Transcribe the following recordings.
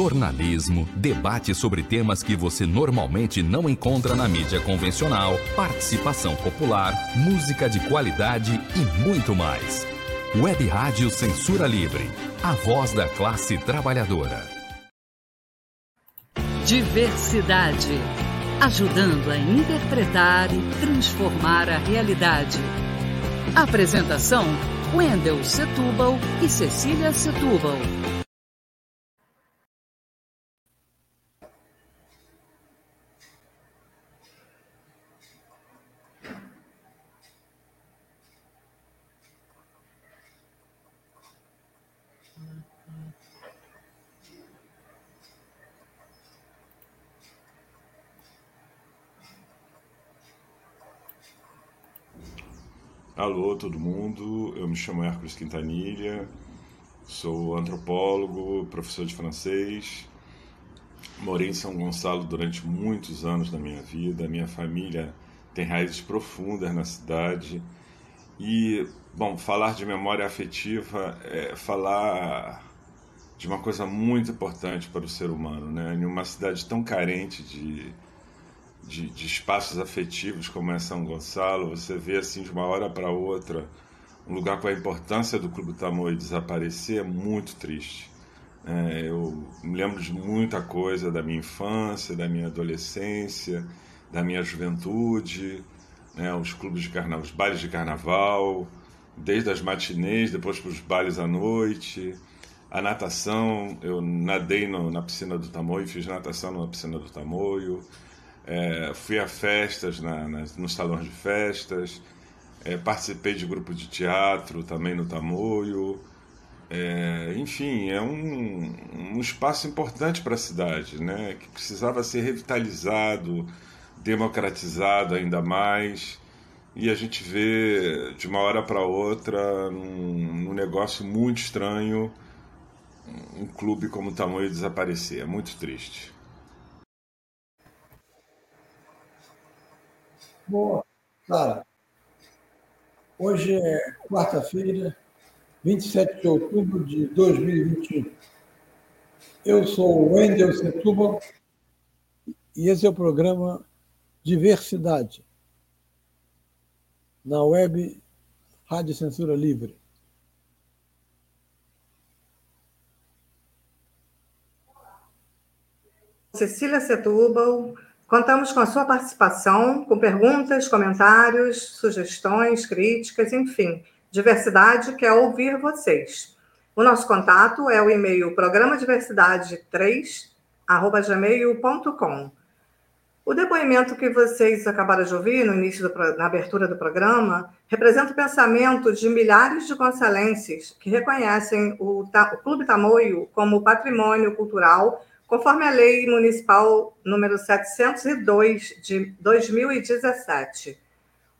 jornalismo, debate sobre temas que você normalmente não encontra na mídia convencional, participação popular, música de qualidade e muito mais. Web Rádio Censura Livre, a voz da classe trabalhadora. Diversidade, ajudando a interpretar e transformar a realidade. Apresentação: Wendel Setúbal e Cecília Setúbal. Todo mundo. Eu me chamo Hércules Quintanilha, sou antropólogo, professor de francês. Morei em São Gonçalo durante muitos anos da minha vida. Minha família tem raízes profundas na cidade. E, bom, falar de memória afetiva é falar de uma coisa muito importante para o ser humano, né? Em uma cidade tão carente de de, de, espaços afetivos como é São Gonçalo, você vê assim de uma hora para outra um lugar com a importância do Clube Tamoio desaparecer é muito triste. É, eu me lembro de muita coisa da minha infância, da minha adolescência, da minha juventude, né, os clubes de carnaval, os bailes de carnaval, desde as matinês, depois para os bailes à noite, a natação, eu nadei no, na piscina do Tamoio, fiz natação na piscina do Tamoio, é, fui a festas, na, na, nos salões de festas, é, participei de grupo de teatro também no Tamoio. É, enfim, é um, um espaço importante para a cidade, né, que precisava ser revitalizado, democratizado ainda mais. E a gente vê de uma hora para outra, num, num, negócio muito estranho, um clube como o Tamoio desaparecer. É muito triste. Boa Sara. Hoje é quarta-feira, 27 de outubro de 2021. Eu sou o Wendel Setúbal e esse é o programa Diversidade, na web Rádio Censura Livre. Cecília Setúbal, Contamos com a sua participação, com perguntas, comentários, sugestões, críticas, enfim. Diversidade quer ouvir vocês. O nosso contato é o e-mail programadiversidade3@gmail.com. O depoimento que vocês acabaram de ouvir no início do, na abertura do programa representa o pensamento de milhares de consalenses que reconhecem o, o Clube Tamoio como patrimônio cultural conforme a Lei Municipal número 702 de 2017.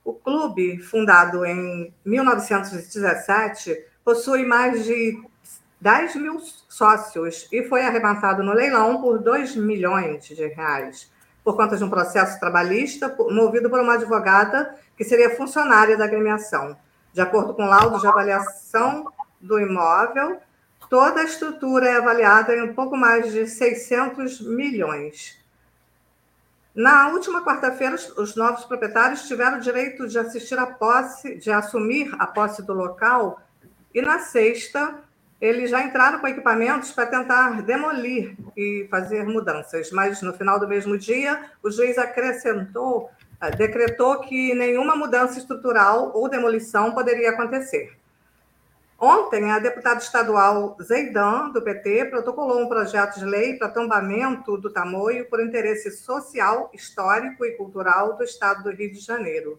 O clube, fundado em 1917, possui mais de 10 mil sócios e foi arrebatado no leilão por 2 milhões de reais, por conta de um processo trabalhista movido por uma advogada que seria funcionária da agremiação. De acordo com o laudo de avaliação do imóvel, Toda a estrutura é avaliada em um pouco mais de 600 milhões. Na última quarta-feira, os novos proprietários tiveram o direito de assistir à posse, de assumir a posse do local, e na sexta eles já entraram com equipamentos para tentar demolir e fazer mudanças, mas no final do mesmo dia, o juiz acrescentou, eh, decretou que nenhuma mudança estrutural ou demolição poderia acontecer. Ontem, a deputada estadual Zeidan, do PT, protocolou um projeto de lei para tombamento do tamoio por interesse social, histórico e cultural do estado do Rio de Janeiro.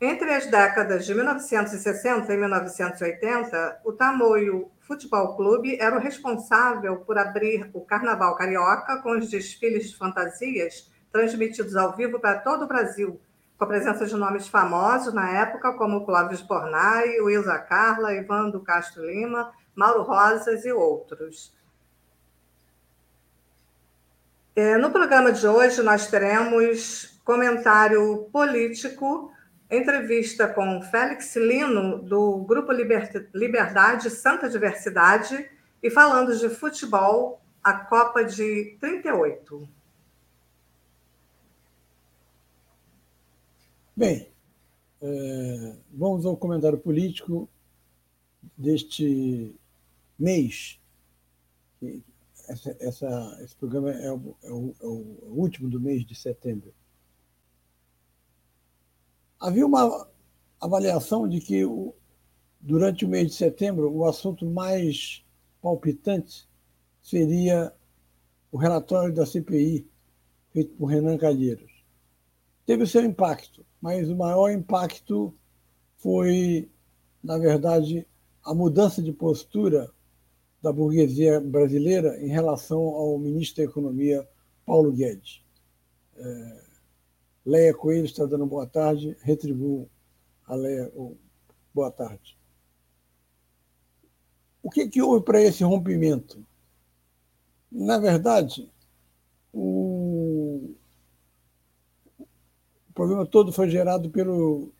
Entre as décadas de 1960 e 1980, o Tamoio Futebol Clube era o responsável por abrir o Carnaval Carioca com os desfiles de fantasias transmitidos ao vivo para todo o Brasil, com a presença de nomes famosos na época, como Clóvis Bornai, Wilza Carla, Ivan do Castro Lima, Mauro Rosas e outros. É, no programa de hoje, nós teremos comentário político, entrevista com Félix Lino, do Grupo Liberdade Santa Diversidade, e falando de futebol, a Copa de 38. Bem, é, vamos ao comentário político deste mês. Essa, essa, esse programa é o, é, o, é o último do mês de setembro. Havia uma avaliação de que o, durante o mês de setembro o assunto mais palpitante seria o relatório da CPI feito por Renan Calheiros. Teve o seu impacto, mas o maior impacto foi, na verdade, a mudança de postura da burguesia brasileira em relação ao ministro da Economia, Paulo Guedes. É, Leia Coelho está dando boa tarde, retribuo a Leia oh, boa tarde. O que, que houve para esse rompimento? Na verdade, o, o problema todo foi gerado pelo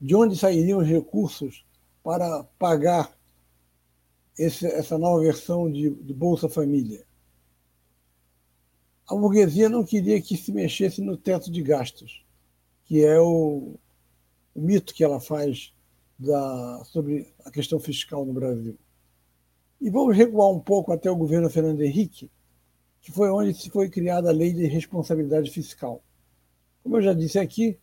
de onde sairiam os recursos para pagar esse, essa nova versão de, de Bolsa Família. A burguesia não queria que se mexesse no teto de gastos, que é o, o mito que ela faz da, sobre a questão fiscal no Brasil. E vamos recuar um pouco até o governo Fernando Henrique, que foi onde se foi criada a lei de responsabilidade fiscal. Como eu já disse aqui,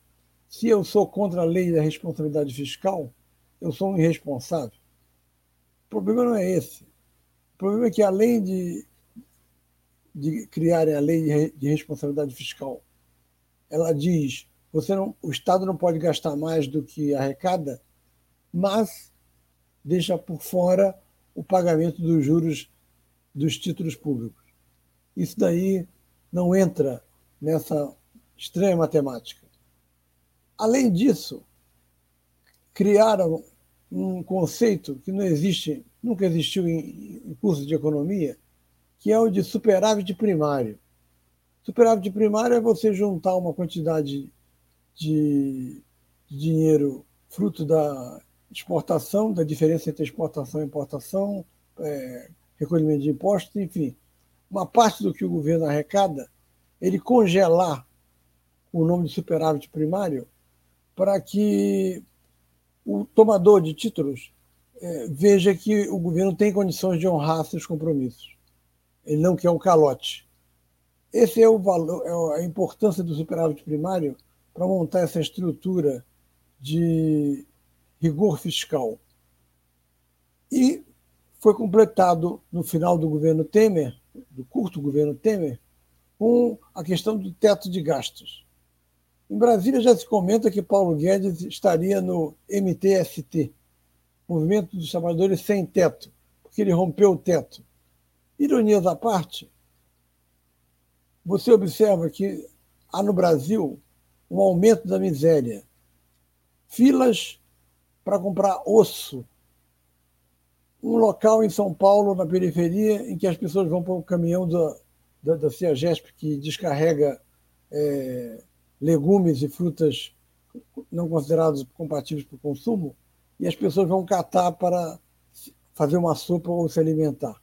se eu sou contra a lei da responsabilidade fiscal, eu sou um irresponsável. O problema não é esse. O problema é que, além de, de criarem a lei de responsabilidade fiscal, ela diz você não, o Estado não pode gastar mais do que arrecada, mas deixa por fora o pagamento dos juros dos títulos públicos. Isso daí não entra nessa estranha matemática. Além disso, criaram um conceito que não existe, nunca existiu em, cursos de economia, que é o de superávit primário. Superávit primário é você juntar uma quantidade de, de dinheiro fruto da exportação, da diferença entre exportação e importação, é, recolhimento de impostos, enfim, uma parte do que o governo arrecada, ele congelar o nome de superávit primário para que o tomador de títulos é, veja que o governo tem condições de honrar seus compromissos. Ele não quer o calote. Esse é o valor, é a importância do superávit primário para montar essa estrutura de rigor fiscal. E foi completado no final do governo Temer, do curto governo Temer, com a questão do teto de gastos. Em Brasília já se comenta que Paulo Guedes estaria no MTST, Movimento dos Trabalhadores Sem Teto, porque ele rompeu o teto. Ironias à parte, você observa que há no Brasil um aumento da miséria, filas para comprar osso, um local em São Paulo, na periferia, em que as pessoas vão para o caminhão da, da, da CEAGESP que descarrega é, legumes e frutas não considerados compatíveis para o consumo, e as pessoas vão catar para fazer uma sopa ou se alimentar.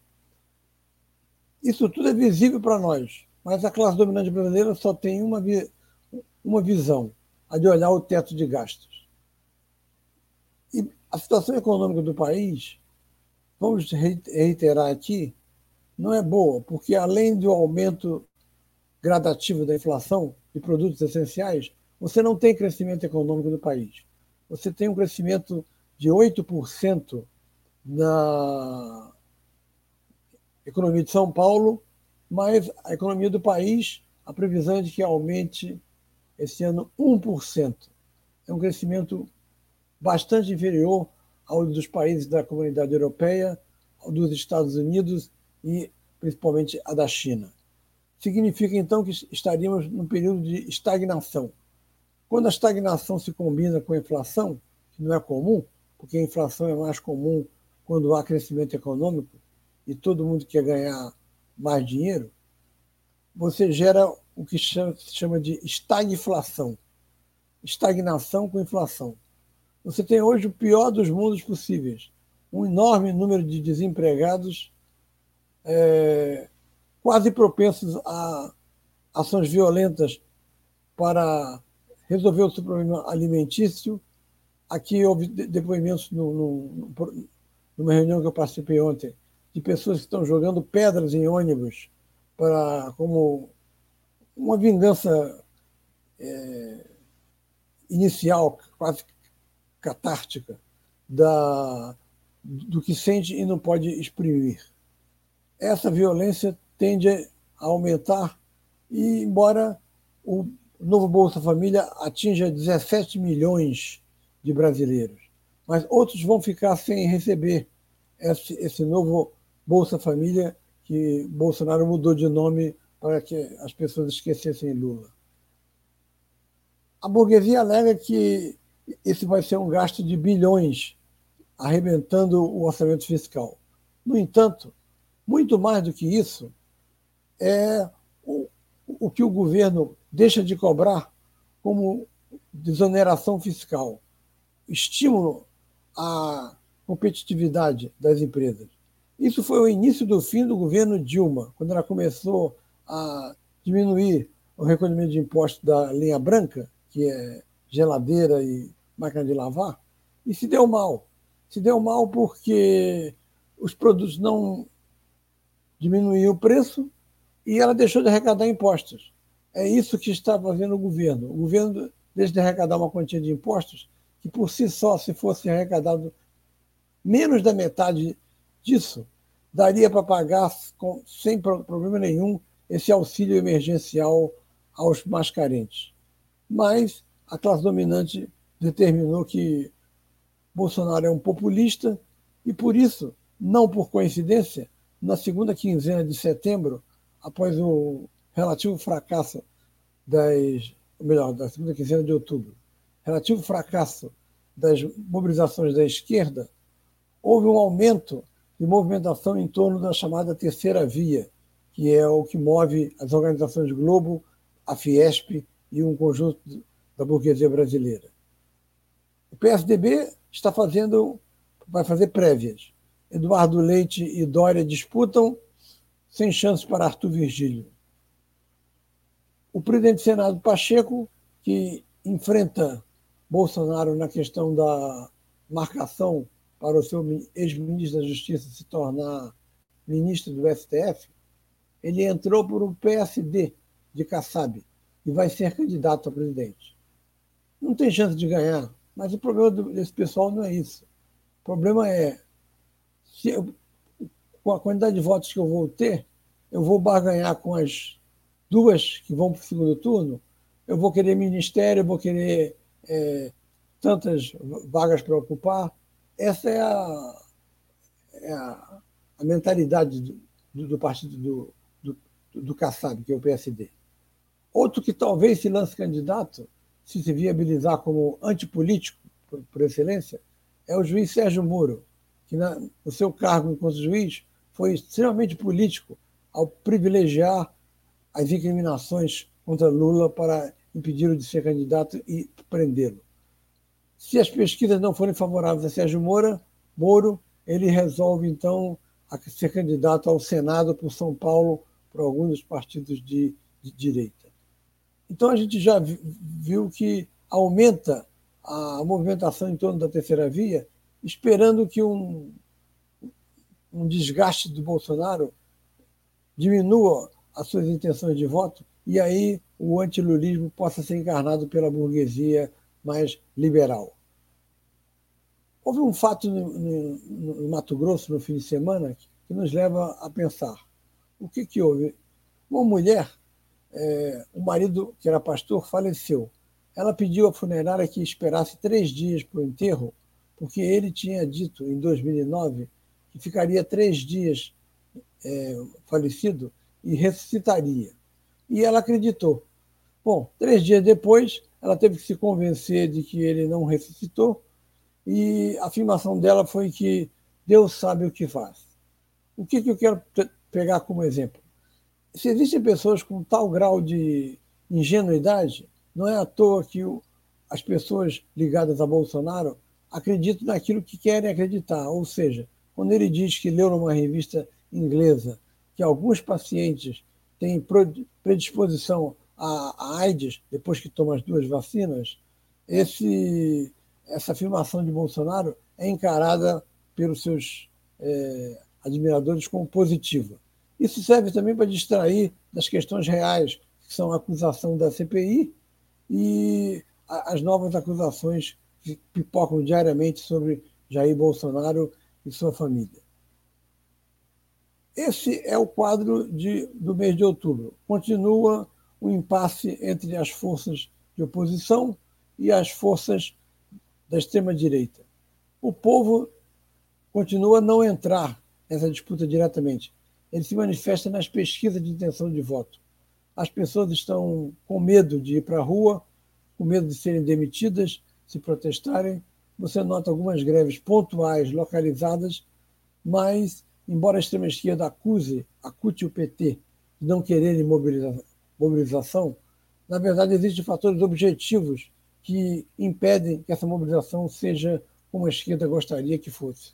Isso tudo é visível para nós, mas a classe dominante brasileira só tem uma, uma visão, a de olhar o teto de gastos. E a situação econômica do país, vamos reiterar aqui, não é boa, porque além do aumento gradativo da inflação, de produtos essenciais, você não tem crescimento econômico do país. Você tem um crescimento de 8% na economia de São Paulo, mas a economia do país, a previsão é de que aumente esse ano 1%. É um crescimento bastante inferior ao dos países da comunidade europeia, ao dos Estados Unidos e principalmente a da China significa então que estaríamos num período de estagnação. Quando a estagnação se combina com a inflação, que não é comum, porque a inflação é mais comum quando há crescimento econômico e todo mundo quer ganhar mais dinheiro, você gera o que se chama de estagflação. Estagnação com inflação. Você tem hoje o pior dos mundos possíveis. Um enorme número de desempregados é, quase propensos a ações violentas para resolver o seu problema alimentício. Aqui houve depoimentos no, no, numa reunião que eu participei ontem de pessoas que estão jogando pedras em ônibus para como uma vingança é, inicial, quase catártica, da, do que sente e não pode exprimir. Essa violência tende a aumentar e, embora o novo Bolsa Família atinja 17 milhões de brasileiros, mas outros vão ficar sem receber esse, esse novo Bolsa Família que Bolsonaro mudou de nome para que as pessoas esquecessem Lula. A burguesia alega que esse vai ser um gasto de bilhões, arrebentando o orçamento fiscal. No entanto, muito mais do que isso, é o, o que o governo deixa de cobrar como desoneração fiscal, estímulo à competitividade das empresas. Isso foi o início do fim do governo Dilma, quando ela começou a diminuir o recolhimento de impostos da linha branca, que é geladeira e máquina de lavar, e se deu mal. Se deu mal porque os produtos não diminuíam o preço e ela deixou de arrecadar impostos. É isso que está fazendo o governo. O governo deixa de arrecadar uma quantia de impostos que, por si só, se fosse arrecadado menos da metade disso, daria para pagar com, sem problema nenhum esse auxílio emergencial aos mais carentes. Mas a classe dominante determinou que Bolsonaro é um populista e, por isso, não por coincidência, na segunda quinzena de setembro, após o relativo fracasso das, melhor, da segunda quinzena de outubro, relativo fracasso das mobilizações da esquerda, houve um aumento de movimentação em torno da chamada terceira via, que é o que move as organizações Globo, a Fiesp e um conjunto da burguesia brasileira. O PSDB está fazendo, vai fazer prévias. Eduardo Leite e Dória disputam, sem chance para Arthur Virgílio. O presidente do Senado, Pacheco, que enfrenta Bolsonaro na questão da marcação para o seu ex-ministro da Justiça se tornar ministro do STF, ele entrou por um PSD de Kassab e vai ser candidato a presidente. Não tem chance de ganhar, mas o problema desse pessoal não é isso. O problema é, se com a quantidade de votos que eu vou ter, eu vou barganhar com as duas que vão para o segundo turno, eu vou querer ministério, eu vou querer é, tantas vagas para ocupar, essa é a, é a, a mentalidade do, do, do partido do, do, do Kassab, que é o PSD. Outro que talvez se lance candidato, se se viabilizar como antipolítico, por, por excelência, é o juiz Sérgio Moro, que na, no seu cargo enquanto juiz foi extremamente político ao privilegiar as incriminações contra Lula para impedi-lo de ser candidato e prendê-lo. Se as pesquisas não forem favoráveis a Sérgio Moura, Moro, ele resolve, então, ser candidato ao Senado por São Paulo, por alguns dos partidos de, de direita. Então, a gente já viu que aumenta a movimentação em torno da terceira via, esperando que um, um desgaste do Bolsonaro diminua as suas intenções de voto e aí o antilulismo possa ser encarnado pela burguesia mais liberal. Houve um fato no, no, no, Mato Grosso no fim de semana que nos leva a pensar. O que, que houve? Uma mulher, é, o marido, que era pastor, faleceu. Ela pediu à funerária que esperasse três dias para o enterro, porque ele tinha dito em 2009 que ficaria três dias é, falecido e ressuscitaria. E ela acreditou. Bom, três dias depois, ela teve que se convencer de que ele não ressuscitou, e a afirmação dela foi que Deus sabe o que faz. O que, que eu quero pegar como exemplo? Se existem pessoas com tal grau de ingenuidade, não é à toa que o, as pessoas ligadas a Bolsonaro acreditam naquilo que querem acreditar. Ou seja, quando ele diz que leu numa revista inglesa que alguns pacientes têm predisposição à AIDS depois que tomam as duas vacinas, esse, essa afirmação de Bolsonaro é encarada pelos seus é, admiradores como positiva. Isso serve também para distrair das questões reais, que são a acusação da CPI e as novas acusações que pipocam diariamente sobre Jair Bolsonaro e sua família. Esse é o quadro de, do mês de outubro. Continua o impasse entre as forças de oposição e as forças da extrema-direita. O povo continua a não entrar nessa disputa diretamente. Ele se manifesta nas pesquisas de intenção de voto. As pessoas estão com medo de ir para a rua, com medo de serem demitidas, se protestarem. Você nota algumas greves pontuais, localizadas, mas, embora a extrema-esquerda acuse, acute o PT de não quererem mobilização, na verdade existem fatores objetivos que impedem que essa mobilização seja como a esquerda gostaria que fosse.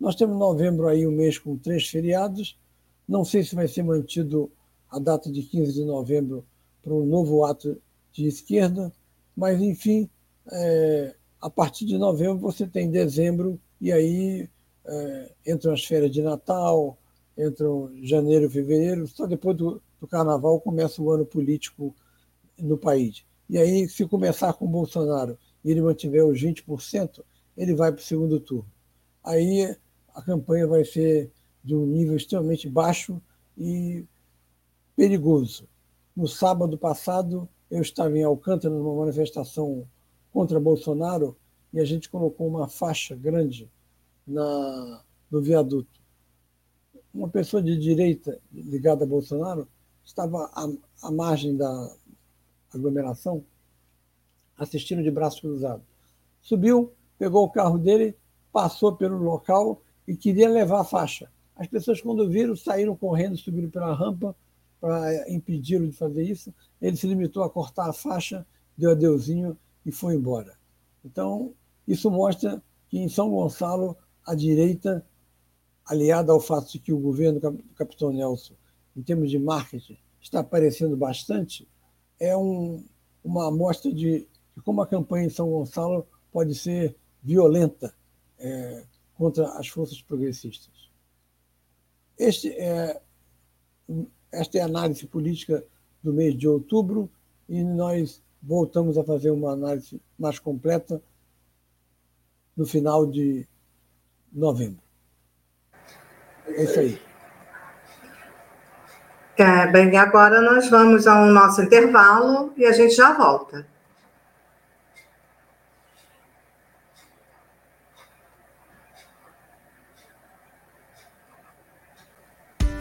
Nós temos novembro aí um mês com três feriados. Não sei se vai ser mantido a data de 15 de novembro para um novo ato de esquerda, mas enfim, é, a partir de novembro você tem dezembro e aí é, entram as férias de Natal, entram janeiro, fevereiro, só depois do, do carnaval começa o ano político no país. E aí, se começar com Bolsonaro e ele mantiver os 20%, ele vai para o segundo turno. Aí a campanha vai ser de um nível extremamente baixo e perigoso. No sábado passado, eu estava em Alcântara numa manifestação contra Bolsonaro e a gente colocou uma faixa grande na, no viaduto. Uma pessoa de direita ligada a Bolsonaro estava à, à margem da aglomeração, assistindo de braço cruzado. Subiu, pegou o carro dele, passou pelo local e queria levar a faixa. As pessoas, quando viram, saíram correndo, subiram pela rampa para impedi-lo de fazer isso. Ele se limitou a cortar a faixa, deu adeuzinho e foi embora. Então, isso mostra que em São Gonçalo, a direita, aliada ao fato de que o governo do capitão Nelson, em termos de marketing, está aparecendo bastante, é um, uma amostra de, de, como a campanha em São Gonçalo pode ser violenta. É, contra as forças progressistas. Este é, esta é a análise política do mês de outubro e nós voltamos a fazer uma análise mais completa no final de novembro. É isso aí. É, bem, agora nós vamos ao nosso intervalo e a gente já volta.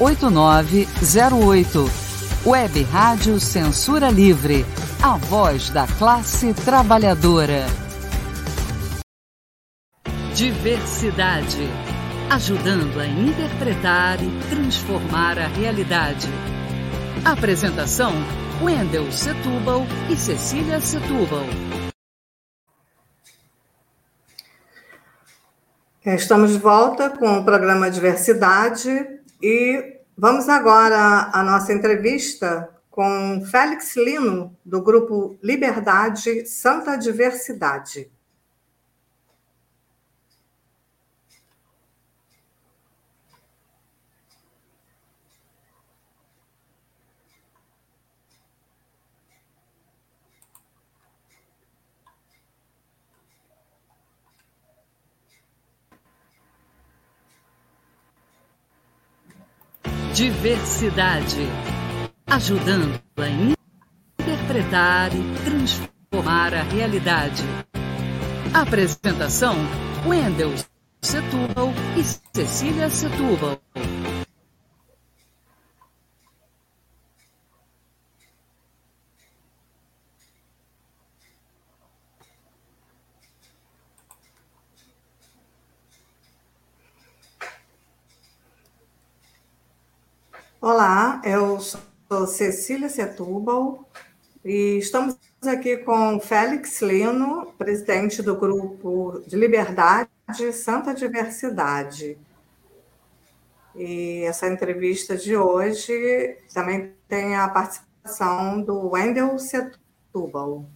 8908. Web Rádio Censura Livre. A voz da classe trabalhadora. Diversidade. Ajudando a interpretar e transformar a realidade. Apresentação: Wendel Setúbal e Cecília Setúbal. Estamos de volta com o programa Diversidade e vamos agora à nossa entrevista com Félix Lino, do grupo Liberdade Santa Diversidade. Diversidade. Ajudando a interpretar e transformar a realidade. Apresentação: Wendel Setúbal e Cecília Setúbal. Olá, eu sou Cecília Setúbal e estamos aqui com Félix Lino, presidente do Grupo de Liberdade Santa Diversidade. E essa entrevista de hoje também tem a participação do Wendel Setúbal.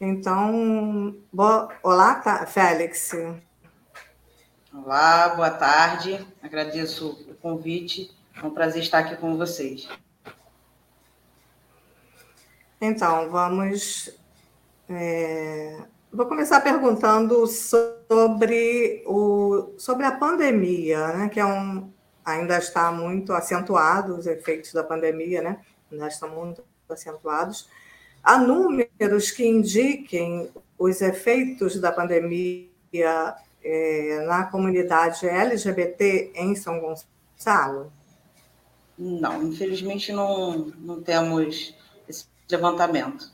Então, bo... olá, tá, Félix. Olá, boa tarde. Agradeço convite. É um prazer estar aqui com vocês. Então, vamos. É, vou começar perguntando sobre, o, sobre a pandemia, né, que é um, ainda está muito acentuado, os efeitos da pandemia, né, ainda estão muito acentuados. Há números que indiquem os efeitos da pandemia é, na comunidade LGBT em São Gonçalo? Não, infelizmente não, não temos esse levantamento.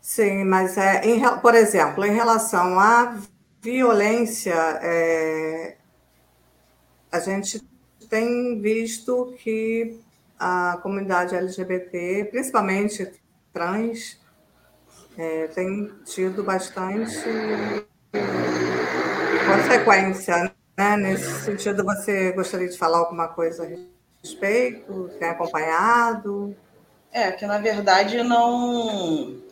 Sim, mas é, em, por exemplo, em relação à violência, é, a gente tem visto que a comunidade LGBT, principalmente trans, é, tem tido bastante consequência. Né? Nesse sentido, você gostaria de falar alguma coisa a respeito? Tem acompanhado? É, que na verdade não,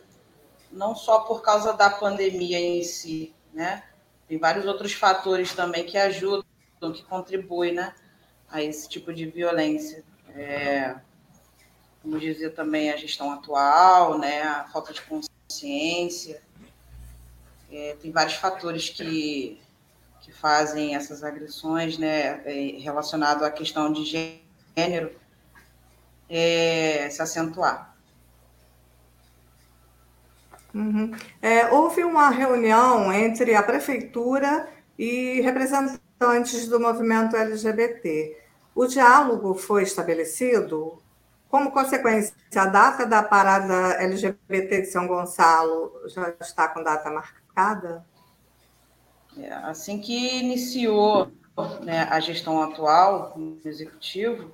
não só por causa da pandemia em si, né? Tem vários outros fatores também que ajudam, que contribuem né, a esse tipo de violência. É, como dizia também a gestão atual, né, a falta de consciência, é, tem vários fatores que, que fazem essas agressões, né, é, relacionado à questão de gênero, é, se acentuar. Uhum. É, houve uma reunião entre a prefeitura e representantes do movimento LGBT. O diálogo foi estabelecido? Como consequência, a data da parada LGBT de São Gonçalo já está com data marcada? É, assim que iniciou né, a gestão atual no executivo,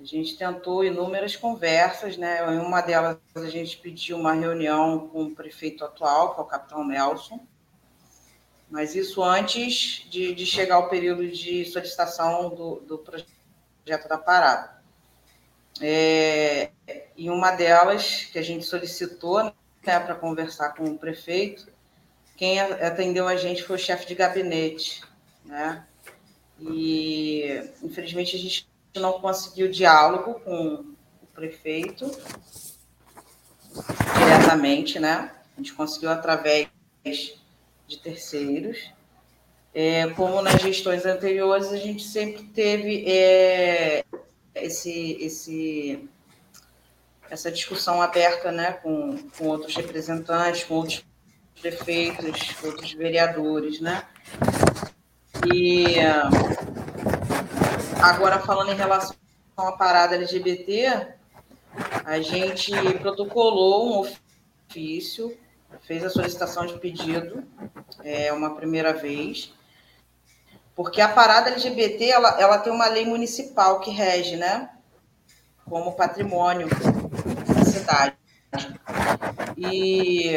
a gente tentou inúmeras conversas, né? Em uma delas a gente pediu uma reunião com o prefeito atual, que é o capitão Nelson, mas isso antes de, de chegar ao período de solicitação do, do projeto da parada. É, em uma delas que a gente solicitou né, para conversar com o prefeito, quem atendeu a gente foi o chefe de gabinete, né? E infelizmente a gente não conseguiu diálogo com o prefeito diretamente, né? A gente conseguiu através de terceiros. É, como nas gestões anteriores, a gente sempre teve é, esse, esse, essa discussão aberta né, com, com outros representantes, com outros prefeitos, outros vereadores, né? E agora falando em relação à parada LGBT, a gente protocolou um ofício, fez a solicitação de pedido, é uma primeira vez, porque a parada LGBT ela, ela tem uma lei municipal que rege, né? Como patrimônio da cidade. E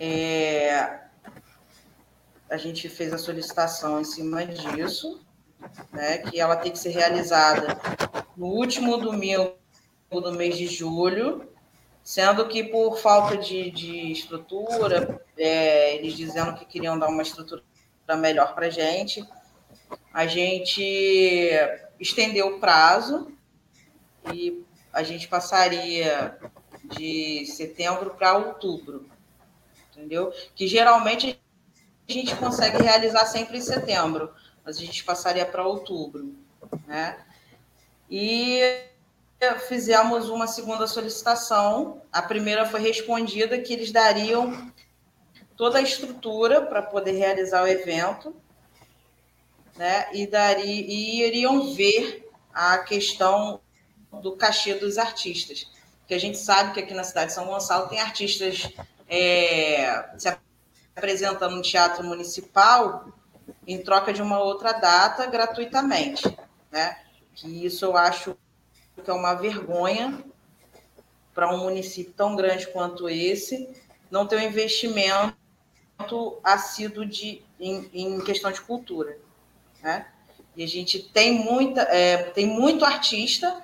é, a gente fez a solicitação em cima disso, né, que ela tem que ser realizada no último domingo do mês de julho, sendo que por falta de, de estrutura, é, eles dizendo que queriam dar uma estrutura melhor para a gente, a gente estendeu o prazo e a gente passaria de setembro para outubro entendeu? Que geralmente a gente consegue realizar sempre em setembro, mas a gente passaria para outubro, né? E fizemos uma segunda solicitação. A primeira foi respondida que eles dariam toda a estrutura para poder realizar o evento, né? E, daria, e iriam ver a questão do cachê dos artistas. Porque a gente sabe que aqui na cidade de São Gonçalo tem artistas é, se apresentando no teatro municipal em troca de uma outra data gratuitamente, né? Que isso eu acho que é uma vergonha para um município tão grande quanto esse não ter um investimento assíduo de, em, em questão de cultura, né? E a gente tem muita, é, tem muito artista,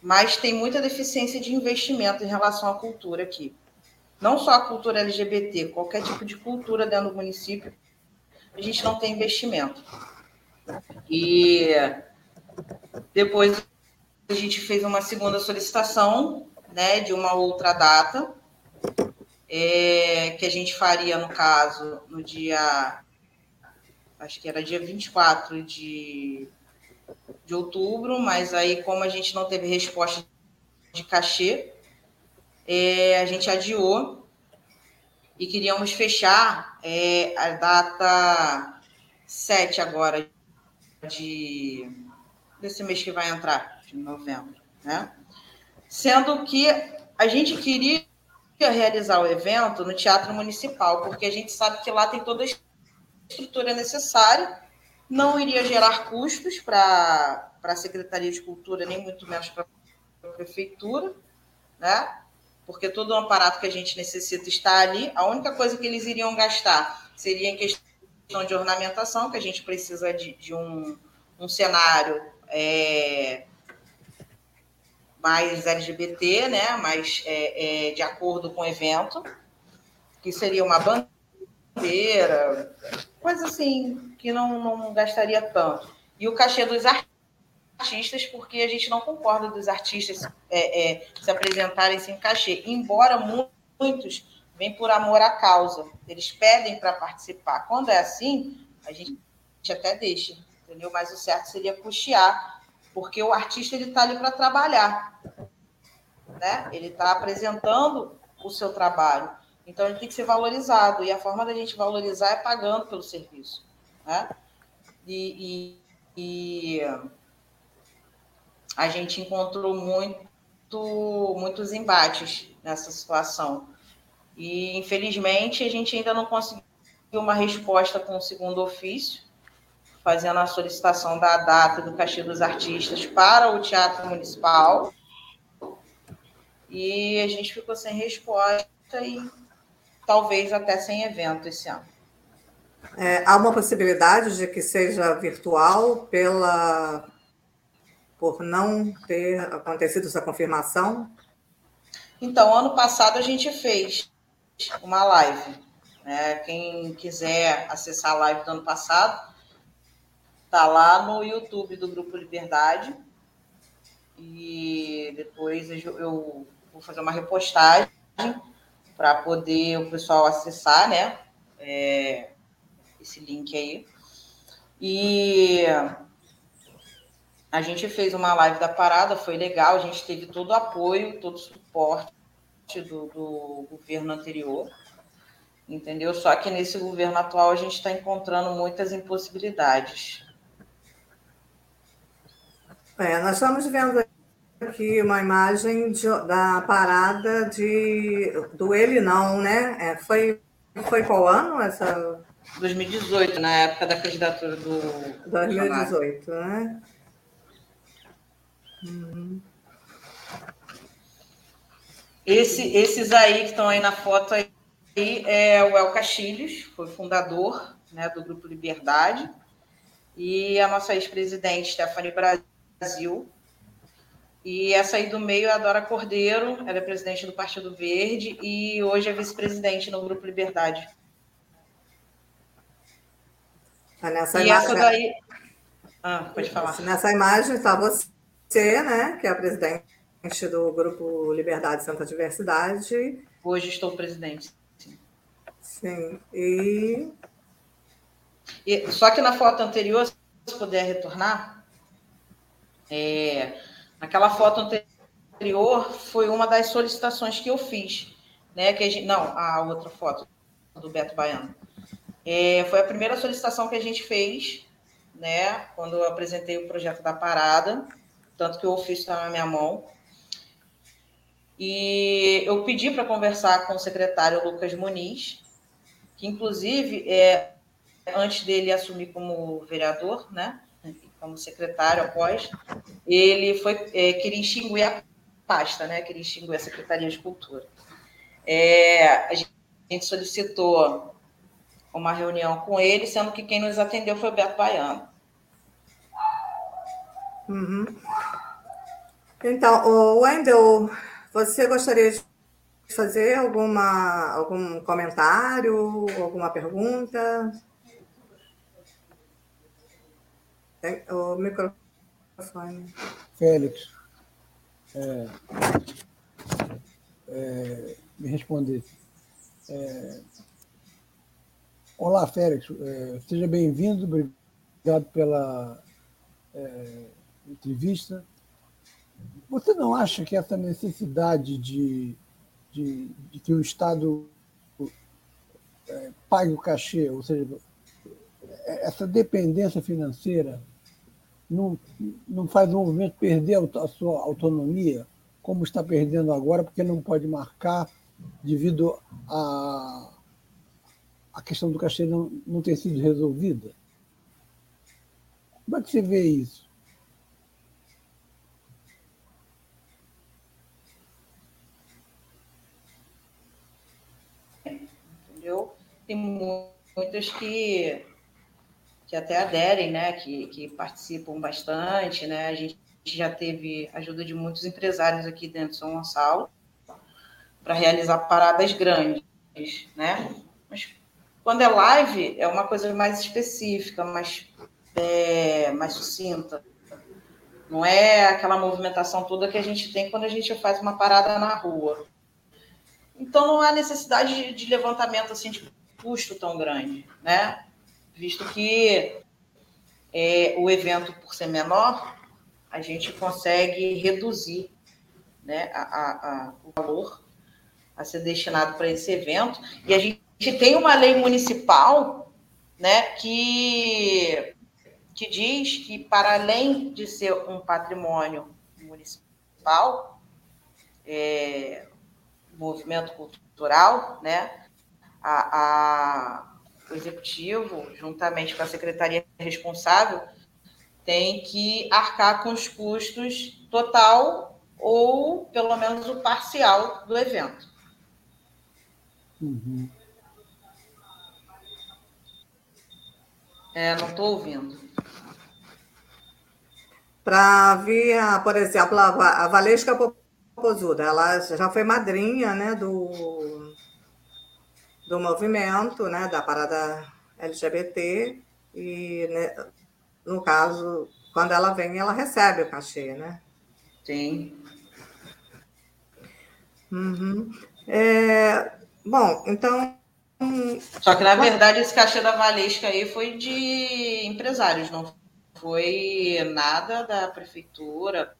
mas tem muita deficiência de investimento em relação à cultura aqui. Não só a cultura LGBT, qualquer tipo de cultura dentro do município, a gente não tem investimento. E depois a gente fez uma segunda solicitação, né, de uma outra data, é, que a gente faria, no caso, no dia. Acho que era dia 24 de, de outubro, mas aí, como a gente não teve resposta de cachê, é, a gente adiou e queríamos fechar é, a data 7 agora de desse mês que vai entrar, de novembro, né? Sendo que a gente queria realizar o evento no Teatro Municipal, porque a gente sabe que lá tem toda a estrutura necessária, não iria gerar custos para a Secretaria de Cultura, nem muito menos para a Prefeitura, né? Porque todo o aparato que a gente necessita está ali. A única coisa que eles iriam gastar seria em questão de ornamentação, que a gente precisa de, de um, um cenário é, mais LGBT, né? mais é, é, de acordo com o evento, que seria uma bandeira, coisa assim, que não, não gastaria tanto. E o cachê dos artistas, porque a gente não concorda dos artistas é, é, se apresentarem sem cachê, embora muitos vêm por amor à causa, eles pedem para participar. Quando é assim, a gente até deixa, entendeu? Mas o certo seria custear porque o artista ele está ali para trabalhar, né? Ele está apresentando o seu trabalho, então ele tem que ser valorizado e a forma da gente valorizar é pagando pelo serviço, né? E, e, e a gente encontrou muito, muitos embates nessa situação e infelizmente a gente ainda não conseguiu uma resposta com o segundo ofício fazendo a solicitação da data do cachê dos artistas para o Teatro Municipal. E a gente ficou sem resposta e talvez até sem evento esse ano. É, há uma possibilidade de que seja virtual pela por não ter acontecido essa confirmação? Então, ano passado a gente fez uma live. Né? Quem quiser acessar a live do ano passado, Tá lá no YouTube do Grupo Liberdade. E depois eu vou fazer uma repostagem para poder o pessoal acessar, né? É, esse link aí. E a gente fez uma live da parada, foi legal, a gente teve todo o apoio, todo o suporte do, do governo anterior, entendeu? Só que nesse governo atual a gente está encontrando muitas impossibilidades. É, nós estamos vendo aqui uma imagem de, da parada de do ele não, né? É, foi, foi qual ano essa? 2018, na época da candidatura do. 2018, né? Uhum. Esse, esses aí que estão aí na foto aí é o El Castilhos, foi fundador né, do Grupo Liberdade, e a nossa ex-presidente Stephanie Brasil Brasil. E essa aí do meio é a Dora Cordeiro, ela é presidente do Partido Verde e hoje é vice-presidente no Grupo Liberdade. Tá nessa e imagem... essa daí. Ah, pode falar. Nessa imagem está você, né, que é a presidente do Grupo Liberdade Santa Diversidade. Hoje estou presidente. Sim. Sim. E E, só que na foto anterior, se puder retornar, é, naquela foto anterior foi uma das solicitações que eu fiz, né? Que a gente, não, a outra foto do Beto Baiano. É, foi a primeira solicitação que a gente fez, né? Quando eu apresentei o projeto da parada, tanto que o ofício está na minha mão. E eu pedi para conversar com o secretário Lucas Muniz, que inclusive é antes dele assumir como vereador, né? Como secretário após, ele foi é, queria extinguir a pasta, né? Queria extinguir a Secretaria de Cultura. É, a gente solicitou uma reunião com ele, sendo que quem nos atendeu foi o Beto Baiano. Uhum. Então, Wendel, você gostaria de fazer alguma, algum comentário, alguma pergunta? O microfone. Félix, é, é, me responder. É, olá, Félix, é, seja bem-vindo, obrigado pela é, entrevista. Você não acha que essa necessidade de, de, de que o Estado é, pague o cachê, ou seja, essa dependência financeira não, não faz o movimento perder a sua autonomia, como está perdendo agora, porque não pode marcar devido a, a questão do cachê não, não ter sido resolvida? Como é que você vê isso? Entendeu? Tem muitas que que até aderem, né, que, que participam bastante, né, a gente já teve ajuda de muitos empresários aqui dentro de São Gonçalo para realizar paradas grandes, né, mas quando é live é uma coisa mais específica, mais, é, mais sucinta, não é aquela movimentação toda que a gente tem quando a gente faz uma parada na rua. Então não há necessidade de, de levantamento assim de custo tão grande, né? visto que é, o evento, por ser menor, a gente consegue reduzir né, a, a, a, o valor a ser destinado para esse evento. E a gente tem uma lei municipal né, que, que diz que, para além de ser um patrimônio municipal, é, movimento cultural, né, a, a, o executivo, juntamente com a secretaria responsável, tem que arcar com os custos total ou pelo menos o parcial do evento. Uhum. É, não estou ouvindo. Para vir, por exemplo, a Valesca Popozuda, ela já foi madrinha né, do, do movimento, né, da parada LGBT, e né, no caso, quando ela vem, ela recebe o cachê, né? Sim. Uhum. É, bom, então. Só que, na verdade, esse cachê da Valesca aí foi de empresários, não foi nada da prefeitura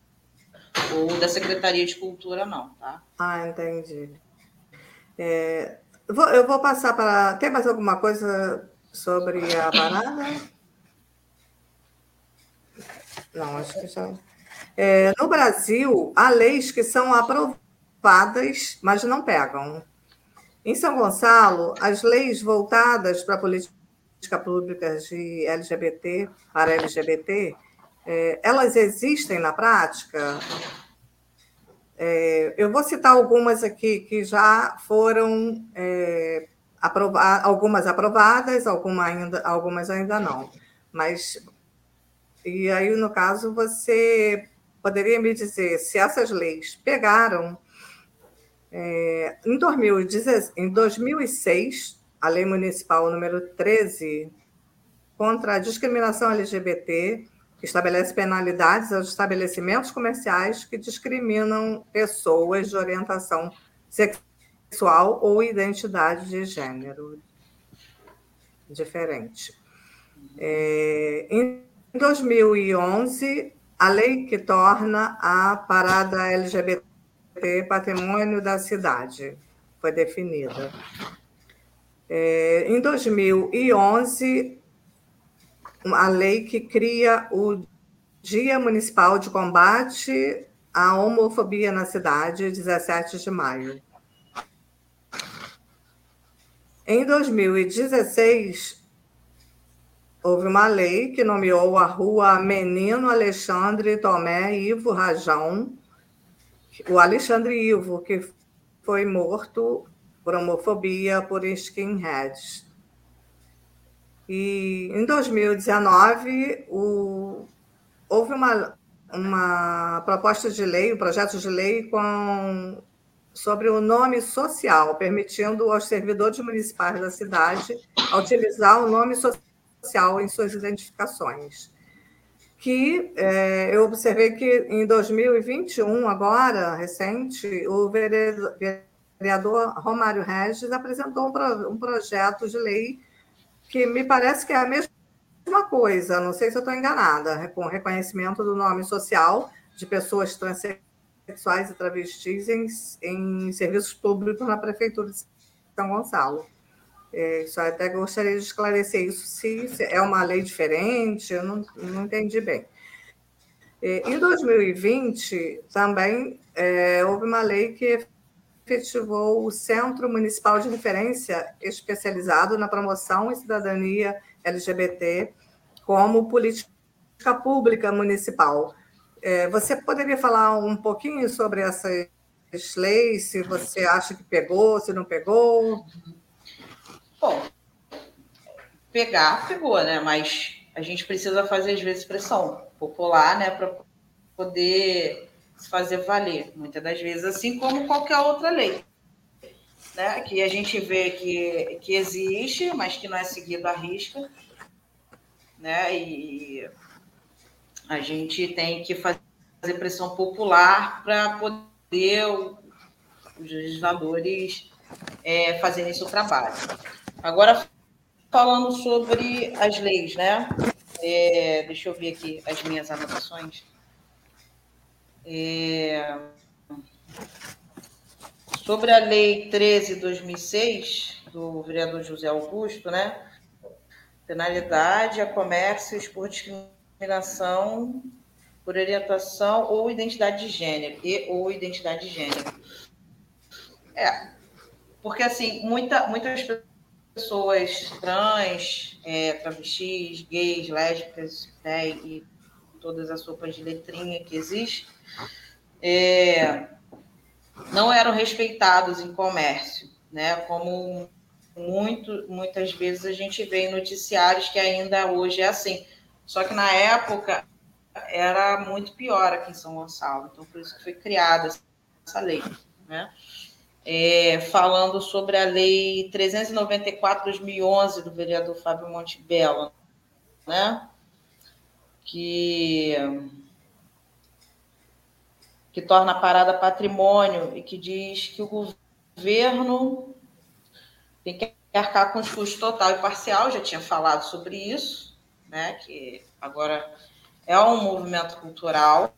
ou da Secretaria de Cultura, não, tá? Ah, entendi. É, eu vou passar para. Tem mais alguma coisa sobre a parada? Não, acho que já. É, no Brasil, há leis que são aprovadas, mas não pegam. Em São Gonçalo, as leis voltadas para a política pública de LGBT, para LGBT, é, elas existem na prática? É, eu vou citar algumas aqui que já foram é, algumas aprovadas, alguma ainda, algumas ainda não. Mas e aí, no caso, você poderia me dizer se essas leis pegaram é, em, 2016, em 2006, a Lei Municipal número 13 contra a discriminação LGBT que estabelece penalidades aos estabelecimentos comerciais que discriminam pessoas de orientação sexual ou identidade de gênero diferente. É, em 2011, a lei que torna a parada LGBT patrimônio da cidade foi definida. É, em 2011, a lei que cria o Dia Municipal de Combate à Homofobia na cidade, 17 de maio. Em 2016, houve uma lei que nomeou a rua Menino Alexandre Tomé Ivo Rajão, o Alexandre Ivo, que foi morto por homofobia por skinheads. E em 2019, o, houve uma, uma proposta de lei, um projeto de lei com sobre o nome social, permitindo aos servidores municipais da cidade utilizar o nome social em suas identificações. Que é, eu observei que em 2021, agora, recente, o vereador Romário Regis apresentou um, um projeto de lei que me parece que é a mesma coisa, não sei se eu estou enganada, com reconhecimento do nome social de pessoas transexuais sexuais e travestis em, em serviços públicos na Prefeitura de São Gonçalo. É, só até gostaria de esclarecer isso, se, se é uma lei diferente, eu não, não entendi bem. É, em 2020, também é, houve uma lei que efetivou o Centro Municipal de Referência especializado na promoção e cidadania LGBT como política pública municipal. É, você poderia falar um pouquinho sobre essas leis, se você acha que pegou, se não pegou? Bom, pegar, pegou, né? Mas a gente precisa fazer, às vezes, pressão popular, né, para poder se fazer valer, muitas das vezes, assim como qualquer outra lei. Né, que a gente vê que, que existe, mas que não é seguido à risca, né, e a gente tem que fazer pressão popular para poder os legisladores é, fazerem seu trabalho. Agora, falando sobre as leis, né? É, deixa eu ver aqui as minhas anotações. É, sobre a Lei 13 de 2006, do vereador José Augusto, né? Penalidade a comércios por discriminação por orientação ou identidade de gênero e ou identidade de gênero. É, porque assim, muita, muitas pessoas trans, é, travestis, gays, lésbicas, né, e todas as sopas de letrinha que existem, é, não eram respeitados em comércio, né? Como muito, muitas vezes a gente vê em noticiários que ainda hoje é assim. Só que na época era muito pior aqui em São Gonçalo, então por isso que foi criada essa lei, né? É, falando sobre a lei 394/2011 do vereador Fábio Montebello, né? Que que torna a parada patrimônio e que diz que o governo tem que arcar com os custos total e parcial, já tinha falado sobre isso, né? Que agora é um movimento cultural,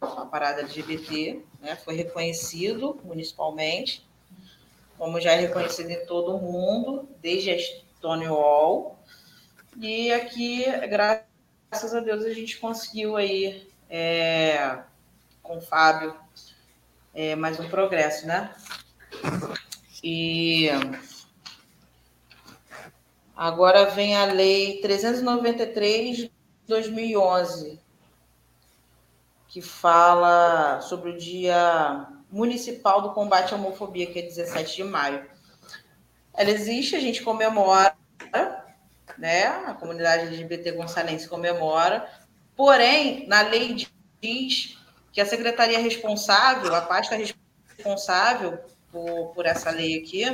a parada LGBT, né? Foi reconhecido municipalmente, como já é reconhecido em todo o mundo, desde a Stonewall. E aqui, graças a Deus, a gente conseguiu aí, é, com o Fábio, é, mais um progresso, né? E Agora vem a Lei 393 de 2011, que fala sobre o Dia Municipal do Combate à Homofobia, que é 17 de maio. Ela existe, a gente comemora, né? A comunidade LGBT gonçalense comemora, porém, na lei diz que a secretaria responsável, a pasta responsável por, por essa lei aqui,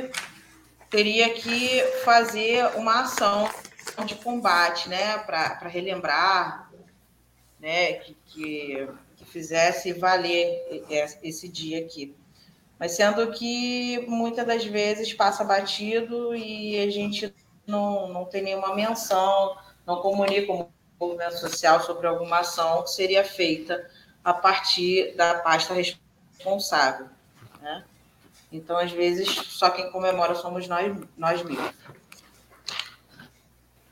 teria que fazer uma ação de combate, né, para relembrar, né, que, que, que, fizesse valer esse dia aqui. Mas sendo que muitas das vezes passa batido e a gente não, não tem nenhuma menção não comunica o movimento social sobre alguma ação que seria feita a partir da pasta responsável. Né? Então, às vezes, só quem comemora somos nós, nós mesmos.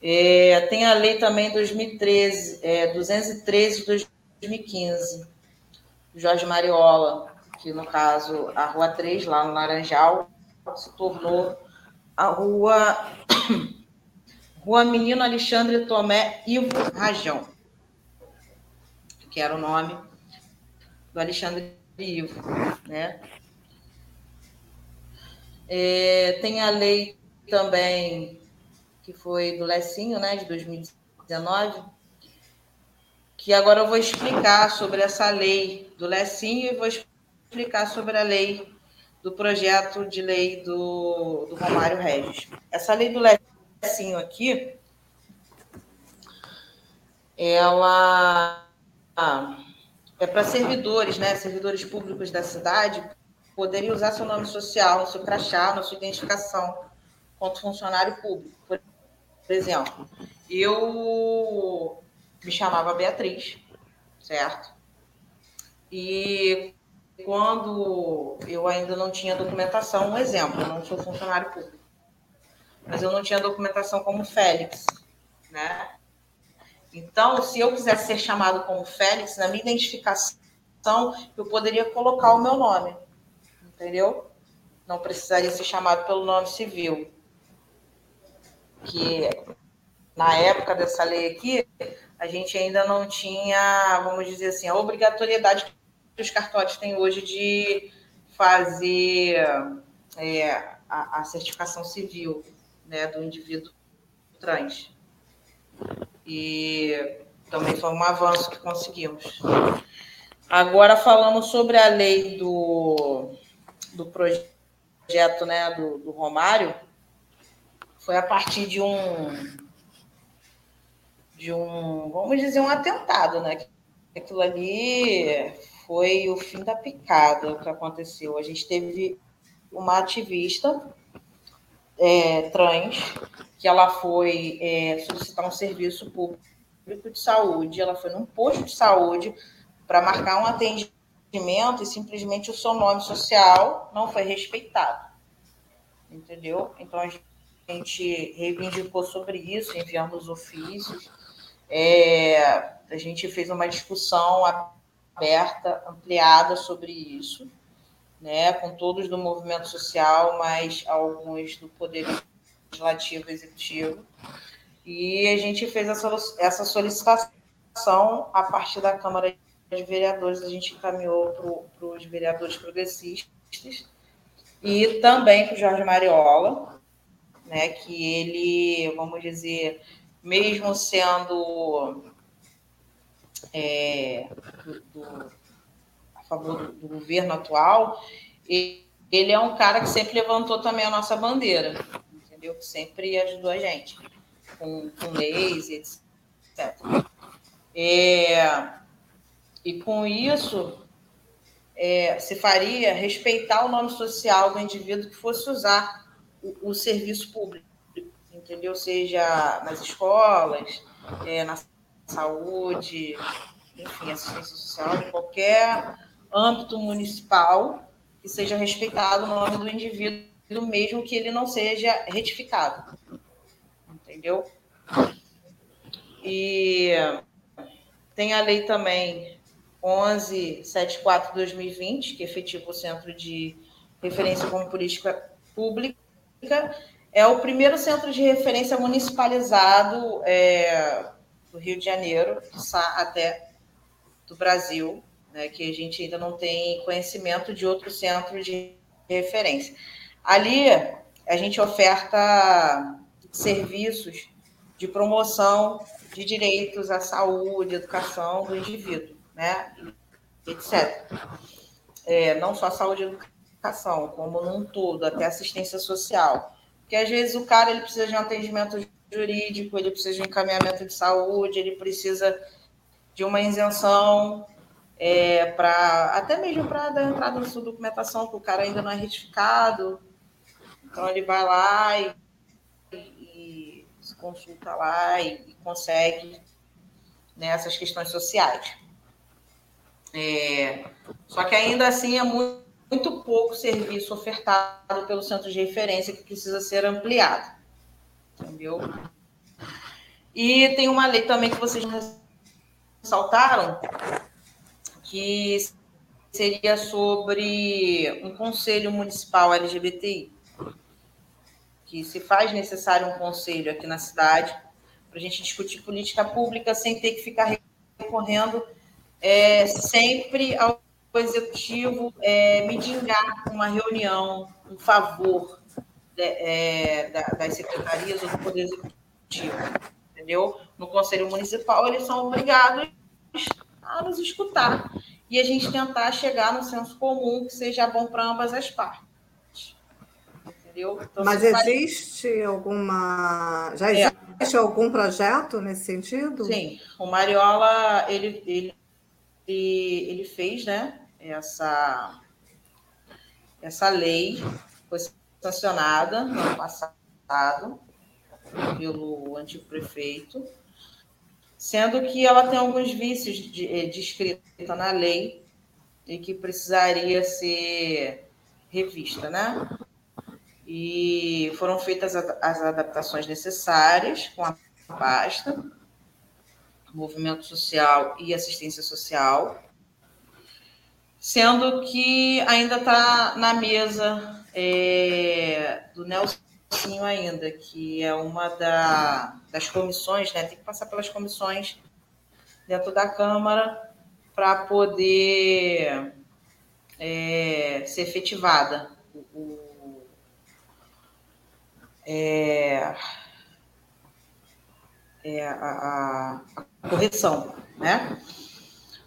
É, tem a lei também 2013, é, 213 de 2015, Jorge Mariola, que no caso a Rua 3, lá no Laranjal, se tornou a Rua, rua Menino Alexandre Tomé Ivo Rajão, que era o nome do Alexandre Ivo, né? É, tem a lei também que foi do Lecinho, né, de 2019, que agora eu vou explicar sobre essa lei do Lecinho e vou explicar sobre a lei do projeto de lei do, do Romário Regis. Essa lei do Lecinho aqui, ela é para servidores, né, servidores públicos da cidade, poderem usar seu nome social, seu crachá, sua identificação, quanto funcionário público. Por exemplo, eu me chamava Beatriz, certo? E quando eu ainda não tinha documentação, um exemplo, eu não sou funcionário público, mas eu não tinha documentação como Félix, né? Então, se eu quisesse ser chamado como Félix, na minha identificação, eu poderia colocar o meu nome, entendeu? Não precisaria ser chamado pelo nome civil. Que na época dessa lei aqui, a gente ainda não tinha, vamos dizer assim, a obrigatoriedade que os cartórios têm hoje de fazer é, a, a, certificação civil né, do indivíduo trans. E também foi um avanço que conseguimos. Agora, falando sobre a lei do, do projeto né, do, do Romário, foi a partir de um de um, vamos dizer, um atentado, né? Aquilo ali foi o fim da picada o que aconteceu. A gente teve uma ativista é, trans que ela foi é, solicitar um serviço público de saúde. Ela foi num posto de saúde para marcar um atendimento e simplesmente o seu nome social não foi respeitado. Entendeu? Então a gente reivindicou sobre isso, enviamos ofícios é, a gente fez uma discussão aberta, ampliada sobre isso, né, com todos do movimento social, mas alguns do Poder Legislativo e Executivo. E a gente fez essa, solicitação a partir da Câmara de Vereadores, a gente encaminhou para os vereadores progressistas e também para o Jorge Mariola, né, que ele, vamos dizer, mesmo sendo é, do, do, a favor do, do, governo atual, ele é um cara que sempre levantou também a nossa bandeira, entendeu? Que sempre ajudou a gente com, com leis, etc. É, e com isso, é, se faria respeitar o nome social do indivíduo que fosse usar o, o serviço público entendeu? Seja nas escolas, é, na saúde, enfim, assistência social, em qualquer âmbito municipal que seja respeitado o nome do indivíduo, mesmo que ele não seja retificado. Entendeu? E tem a lei também 1174-2020, que efetiva o Centro de Referência como Política Pública, é o primeiro centro de referência municipalizado é, do Rio de Janeiro, até do Brasil, né, que a gente ainda não tem conhecimento de outro centro de referência. Ali a gente oferta serviços de promoção de direitos à saúde, educação do indivíduo, né, etc. É, não só saúde e educação, como num todo, até assistência social que às vezes o cara ele precisa de um atendimento jurídico, ele precisa de um encaminhamento de saúde, ele precisa de uma isenção é, para até mesmo para dar entrada na sua documentação, que o cara ainda não é retificado. Então ele vai lá e, e se consulta lá e, e consegue né, essas questões sociais. É, só que ainda assim é muito, muito pouco serviço ofertado pelo centro de referência que precisa ser ampliado. Entendeu? E tem uma lei também que vocês ressaltaram, que seria sobre um conselho municipal LGBTI, que se faz necessário um conselho aqui na cidade para a gente discutir política pública sem ter que ficar recorrendo é, sempre ao executivo é, midingar uma reunião, um favor de, é, das secretarias ou do poder executivo, entendeu? No conselho municipal eles são obrigados a nos escutar e a gente tentar chegar no senso comum que seja bom para ambas as partes. Então, Mas existe alguma. Já é. existe é. algum projeto nesse sentido? Sim, o Mariola ele, ele, ele fez né, essa, essa lei, foi sancionada no ano passado pelo antigo prefeito sendo que ela tem alguns vícios de, eh, descrita na lei e que precisaria ser revista, né? E foram feitas as adaptações necessárias com a pasta, movimento social e assistência social, sendo que ainda está na mesa é, do Nelson ainda, que é uma da, das comissões, né? Tem que passar pelas comissões dentro da Câmara para poder é, ser efetivada. O, é, é a, a, correção, né?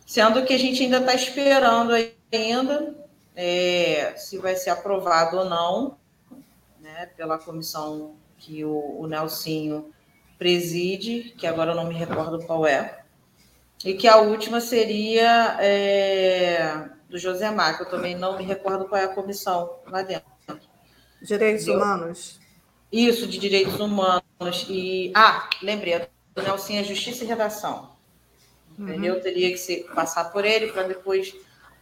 Sendo que a gente ainda está esperando ainda é, se vai ser aprovado ou não né, pela comissão que o, o Nelsinho preside, que agora eu não me recordo qual é, e que a última seria é, do Josemar, que eu também não me recordo qual é a comissão lá dentro. Direitos Humanos. Isso, de Direitos Humanos. E, ah, lembrei, do Nelson é Justiça e Redação. Uhum. Entendeu? Teria que ser, passar por ele para depois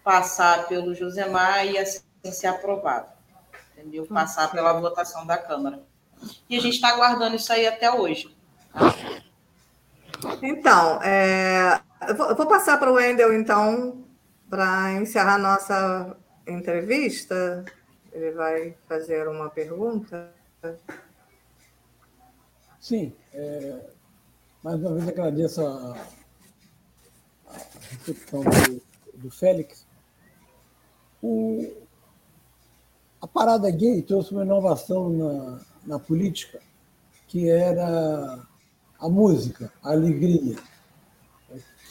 passar pelo Josemar e assim ser aprovado entendeu? Passar pela votação da Câmara. E a gente está aguardando isso aí até hoje. Então, é, eu, vou, eu vou passar para o Wendel, então, para encerrar nossa entrevista. Ele vai fazer uma pergunta. Sim. É, mais uma vez agradeço a, a recepção do, do Félix. O, a parada gay trouxe uma inovação na, na política, que era a música, a alegria.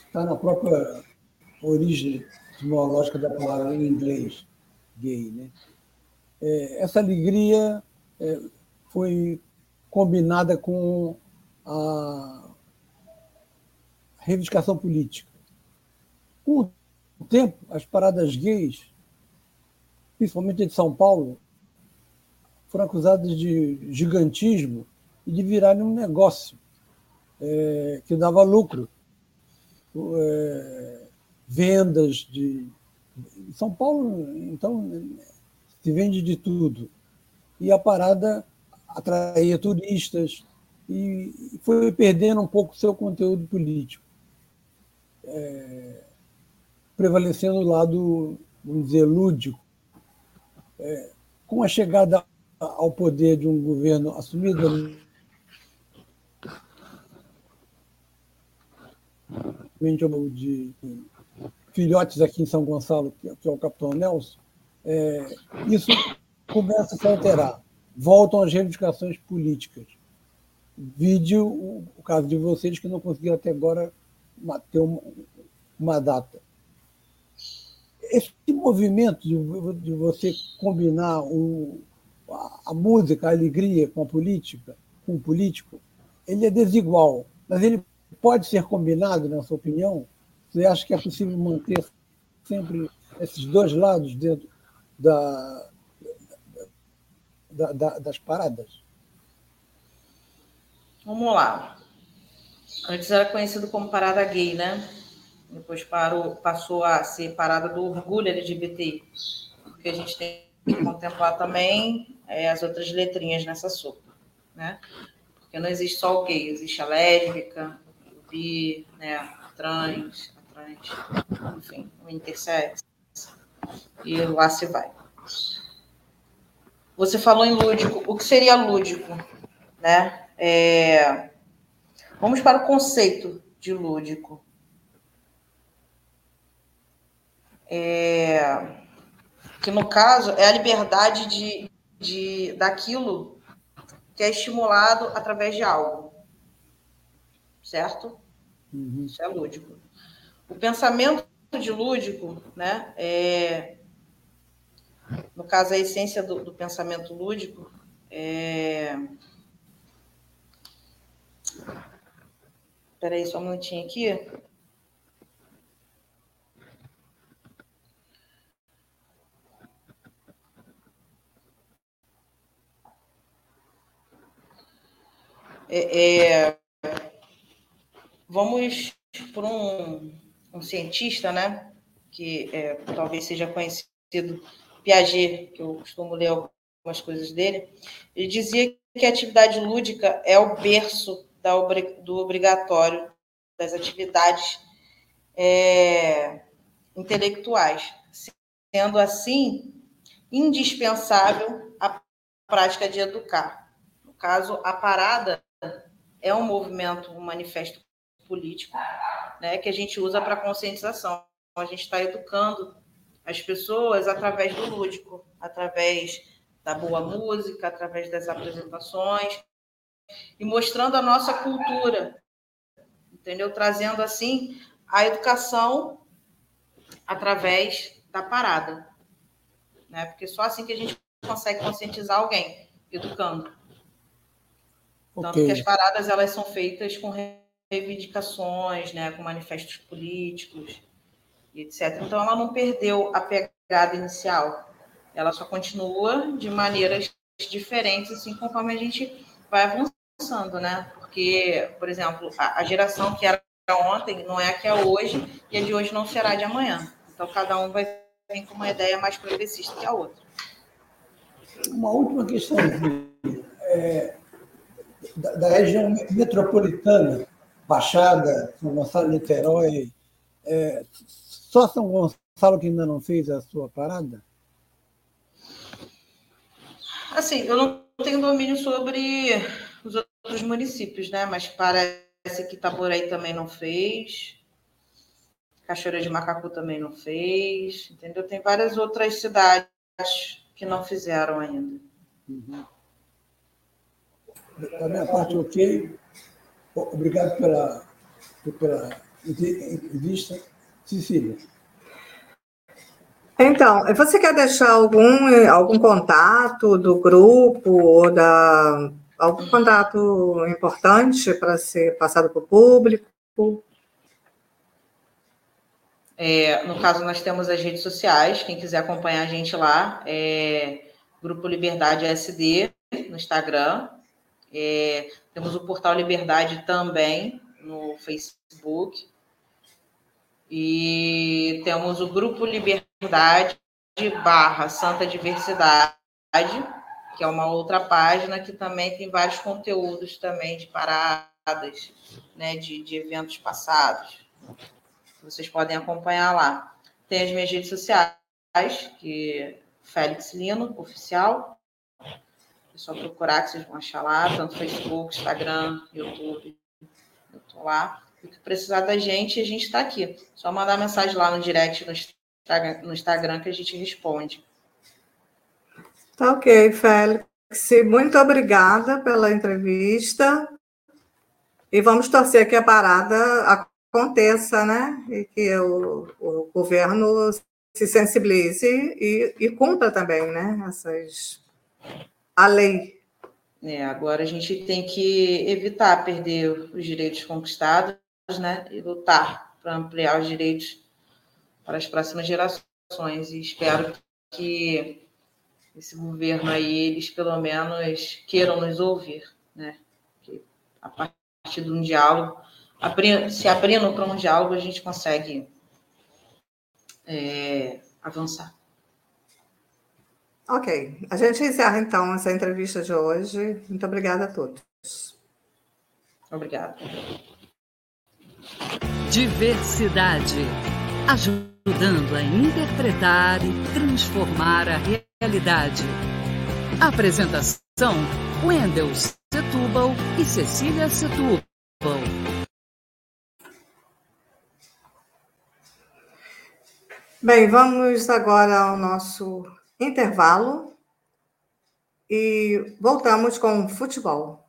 Está na própria origem etimológica da palavra em inglês, gay. Né? É, essa alegria é, foi combinada com a reivindicação política. Com o tempo, as paradas gays principalmente de São Paulo, foram acusadas de gigantismo e de virarem um negócio é, que dava lucro. É, vendas de. São Paulo, então, se vende de tudo. E a parada atraía turistas e foi perdendo um pouco seu conteúdo político, é, prevalecendo o lado, vamos dizer, lúdico é, com a chegada ao poder de um governo assumido de filhotes aqui em São Gonçalo, que é o capitão Nelson, é, isso começa a se alterar. Voltam as reivindicações políticas. Vídeo o caso de vocês que não conseguiram até agora ter uma, uma data esse movimento de, de você combinar o, a, a, música, a alegria com a política, com o político, ele é desigual, mas ele pode ser combinado, na sua opinião? Você acha que é possível manter sempre esses dois lados dentro da, da, da, das paradas? Vamos lá. Antes era conhecido como parada gay, né? Depois parou, passou a ser parada do orgulho LGBTI. Porque a gente tem que contemplar também é, as outras letrinhas nessa sopa, né? Porque não existe só o gay, existe a lésbica, o bi, né, a trans, a trans, enfim, o intersex. E lá se vai. Você falou em lúdico. O que seria lúdico? Né? É... Vamos para o conceito de lúdico. É... Que no caso é a liberdade de, de daquilo que é estimulado através de algo. Certo? Uhum. Isso é lúdico. O pensamento de lúdico, né, é, no caso, a essência do, do pensamento lúdico é. Espera aí, só um minutinho aqui. É, é, vamos por um, um, cientista, né, que é, talvez seja conhecido Piaget, que eu costumo ler algumas coisas dele, ele dizia que a atividade lúdica é o berço da, do obrigatório das atividades é, intelectuais, sendo assim indispensável a prática de educar. No caso, a parada é um movimento, um manifesto político, né, que a gente usa para conscientização. A gente está educando as pessoas através do lúdico, através da boa música, através das apresentações e mostrando a nossa cultura, entendeu? Trazendo assim a educação através da parada, né? Porque só assim que a gente consegue conscientizar alguém, educando. Tanto okay. que as paradas elas são feitas com reivindicações, né, com manifestos políticos etc. Então, ela não perdeu a pegada inicial, ela só continua de maneiras diferentes, assim, conforme a gente vai avançando, né? Porque, por exemplo, a, a geração que era ontem não é a que é hoje, e a de hoje não será de amanhã. Então, cada um vai vir com uma ideia mais progressista que a outra. Uma última questão. É, da, da, região metropolitana, Baixada, São Gonçalo, Niterói, é, só São Gonçalo que ainda não fez a sua parada? Assim, eu não tenho domínio sobre os outros municípios, né? Mas parece que Itaboraí também não fez. Cachoeira de Macacu também não fez, entendeu? Tem várias outras cidades que não fizeram ainda. Uhum. Da minha parte, ok. Obrigado pela, pela entrevista. Cecília. Então, você quer deixar algum, algum contato do grupo ou da, algum contato importante para ser passado para o público? É, no caso, nós temos as redes sociais, quem quiser acompanhar a gente lá, é Grupo Liberdade SD no Instagram. É, temos o Portal Liberdade também no Facebook. E temos o Grupo Liberdade barra Santa Diversidade, que é uma outra página que também tem vários conteúdos também de paradas, né, de, de eventos passados. Vocês podem acompanhar lá. Tem as minhas redes sociais, que Félix Lino, oficial. É só procurar que vocês vão achar lá, tanto Facebook, Instagram, YouTube. Eu estou lá. O que precisar da gente, a gente está aqui. Só mandar mensagem lá no direct no Instagram, no Instagram que a gente responde. Tá ok, Félix. Muito obrigada pela entrevista. E vamos torcer que a parada aconteça, né? E que o, o governo se sensibilize e, e cumpra também, né? Essas, a lei. É, agora a gente tem que evitar perder os direitos conquistados né, e lutar para ampliar os direitos para as próximas gerações. E espero que esse governo aí, eles pelo menos queiram nos ouvir, né? Que A partir de um diálogo, se abrindo para um diálogo, a gente consegue é, avançar. Ok. A gente encerra então essa entrevista de hoje. Muito obrigada a todos. Obrigada. Diversidade. Ajudando a interpretar e transformar a realidade. Apresentação: Wendel Setúbal e Cecília Setúbal. Bem, vamos agora ao nosso intervalo e voltamos com futebol.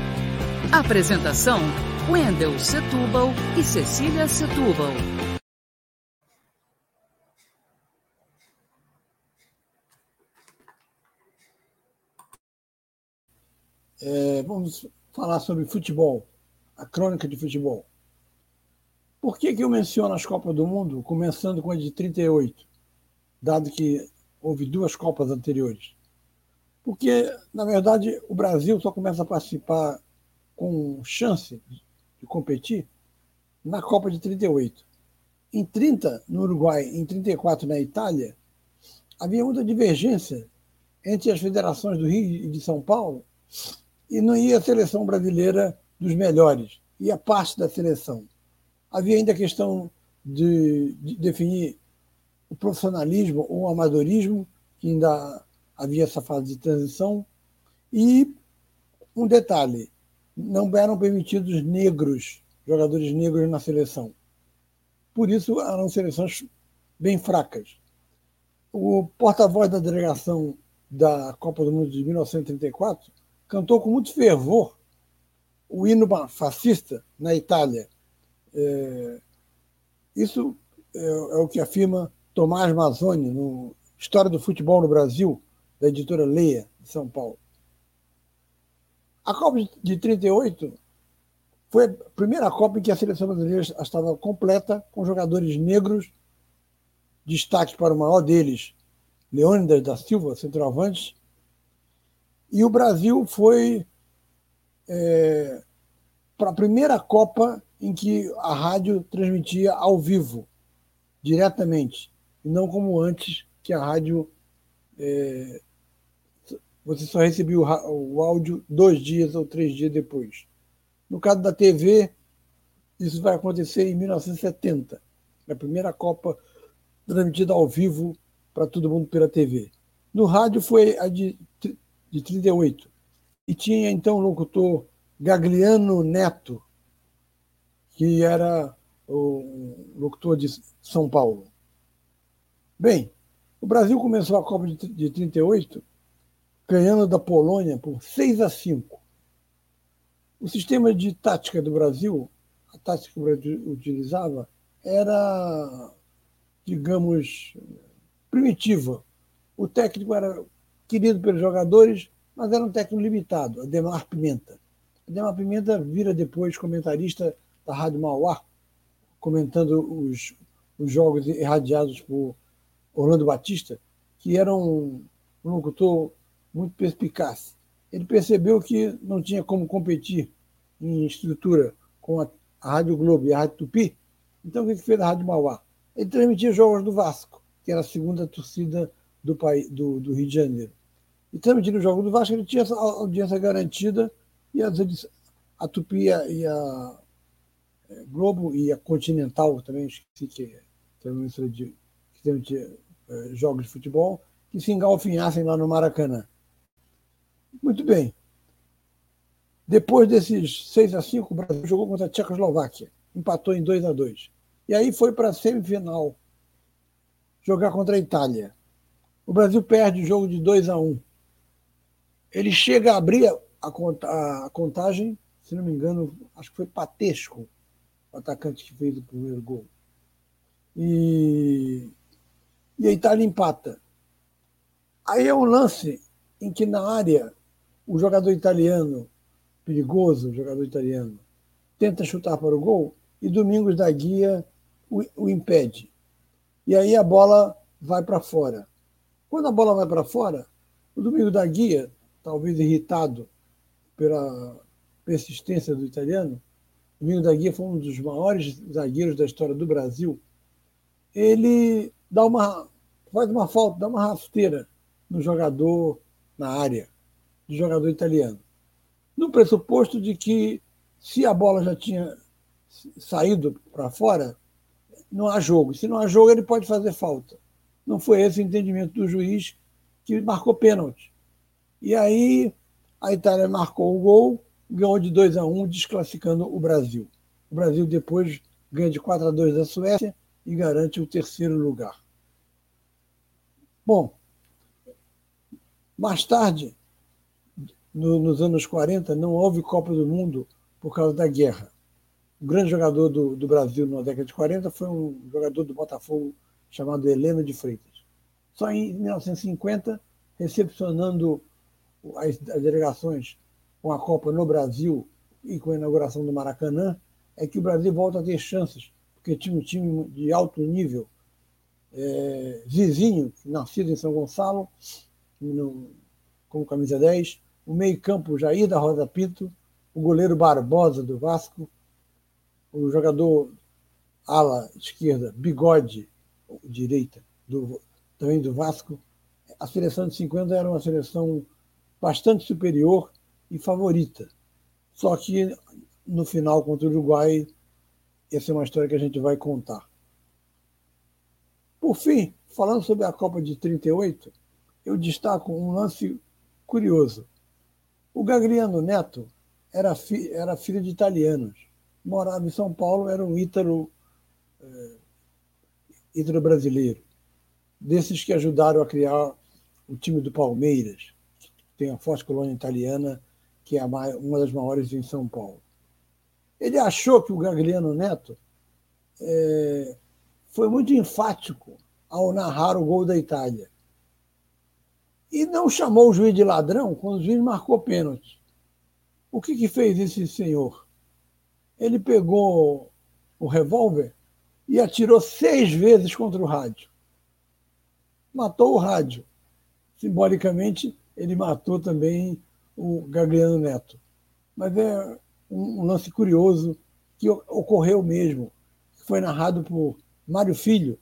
Apresentação: Wendel Setúbal e Cecília Setúbal. É, vamos falar sobre futebol, a crônica de futebol. Por que, que eu menciono as Copas do Mundo, começando com a de 38, dado que houve duas Copas anteriores? Porque, na verdade, o Brasil só começa a participar com chance de competir na Copa de 38. Em 30, no Uruguai, em 34, na Itália, havia muita divergência entre as federações do Rio e de São Paulo e não ia a seleção brasileira dos melhores, ia parte da seleção. Havia ainda a questão de, de definir o profissionalismo ou o amadorismo, que ainda havia essa fase de transição. E um detalhe: não eram permitidos negros, jogadores negros na seleção. Por isso eram seleções bem fracas. O porta-voz da delegação da Copa do Mundo de 1934 cantou com muito fervor o hino fascista na Itália. É, isso é, é, o que afirma Tomás Mazzoni no História do Futebol no Brasil, da editora Leia, de São Paulo. A Copa de 38 foi a primeira Copa em que a seleção brasileira estava completa, com jogadores negros, destaques para o maior deles, Leônidas da Silva, centroavante, e o Brasil foi é, para a primeira Copa em que a rádio transmitia ao vivo, diretamente, e não como antes, que a rádio é, você só recebia o, áudio dois dias ou três dias depois. No caso da TV, isso vai acontecer em 1970, a primeira Copa transmitida ao vivo para todo mundo pela TV. No rádio foi a de, de 38. E tinha então o locutor Gagliano Neto, que era o locutor de São Paulo. Bem, o Brasil começou a Copa de 38 ganhando da Polônia por 6 a 5. O sistema de tática do Brasil, a tática que o Brasil utilizava, era, digamos, primitiva. O técnico era querido pelos jogadores, mas era um técnico limitado, Ademar Pimenta. Ademar Pimenta vira depois comentarista da Rádio Mauá, comentando os, os jogos irradiados por Orlando Batista, que era um, um locutor muito perspicaz. Ele percebeu que não tinha como competir em estrutura com a, a Rádio Globo e a Rádio Tupi, então o que fez a Rádio Mauá? Ele transmitia jogos do Vasco, que era a segunda torcida do, país, do, do Rio de Janeiro. E transmitindo os jogos do Vasco, ele tinha a audiência garantida e as, a Tupi e a é, Globo e a Continental também, esqueci que tem uma de, que de, uh, jogos de futebol, que se engalfinhassem lá no Maracanã. Muito bem. Depois desses 6 a 5 o Brasil jogou contra a Tchecoslováquia, empatou em 2 a 2 E aí foi para a semifinal jogar contra a Itália. O Brasil perde o jogo de 2 a 1 Ele chega a abrir a, contagem, se não me engano, acho que foi Patesco, o atacante que fez o primeiro gol. E, e a Itália empata. Aí é um lance em que na área o jogador italiano, perigoso jogador italiano, tenta chutar para o gol e Domingos da Guia o, o impede. E aí a bola vai para fora. Quando a bola vai para fora, o Domingos da Guia, talvez irritado pela persistência do italiano, Domingos da Guia foi um dos maiores zagueiros da história do Brasil. Ele dá uma faz uma falta, dá uma rasteira no jogador na área, do jogador italiano. No pressuposto de que se a bola já tinha saído para fora, não há jogo. Se não há jogo, ele pode fazer falta. Não foi esse o entendimento do juiz que marcou pênalti. E aí a Itália marcou o gol, ganhou de 2 a 1, desclassificando o Brasil. O Brasil depois ganha de 4 a 2 da Suécia e garante o terceiro lugar. Bom, mais tarde, no, nos anos 40, não houve Copa do Mundo por causa da guerra. O grande jogador do, do Brasil na década de 40 foi um jogador do Botafogo chamado Heleno de Freitas. Só em 1950, recepcionando as, as delegações com a Copa no Brasil e com a inauguração do Maracanã, é que o Brasil volta a ter chances, porque tinha um time de alto nível, é, vizinho, nascido em São Gonçalo, no, com camisa 10, o meio-campo Jair da Rosa Pinto, o goleiro Barbosa do Vasco, o jogador ala esquerda, Bigode, direita, do, também do Vasco. A seleção de 50 era uma seleção bastante superior e favorita. Só que no final contra o Uruguai, essa é uma história que a gente vai contar. Por fim, falando sobre a Copa de 38, eu destaco um lance curioso. O Gagliano Neto era, fi, era filho de italianos. Morava em São Paulo, era um ítalo, é, ítalo brasileiro. Desses que ajudaram a criar o time do Palmeiras, que tem a forte colônia italiana, que é uma das maiores em São Paulo. Ele achou que o Gagliano Neto é, foi muito enfático ao narrar o gol da Itália e não chamou o juiz de ladrão quando o juiz marcou pênalti. O que, que fez esse senhor? Ele pegou o revólver e atirou seis vezes contra o rádio. Matou o rádio. Simbolicamente, ele matou também o Gagliano Neto. Mas é um, lance curioso que ocorreu mesmo. Foi narrado por Mário Filho,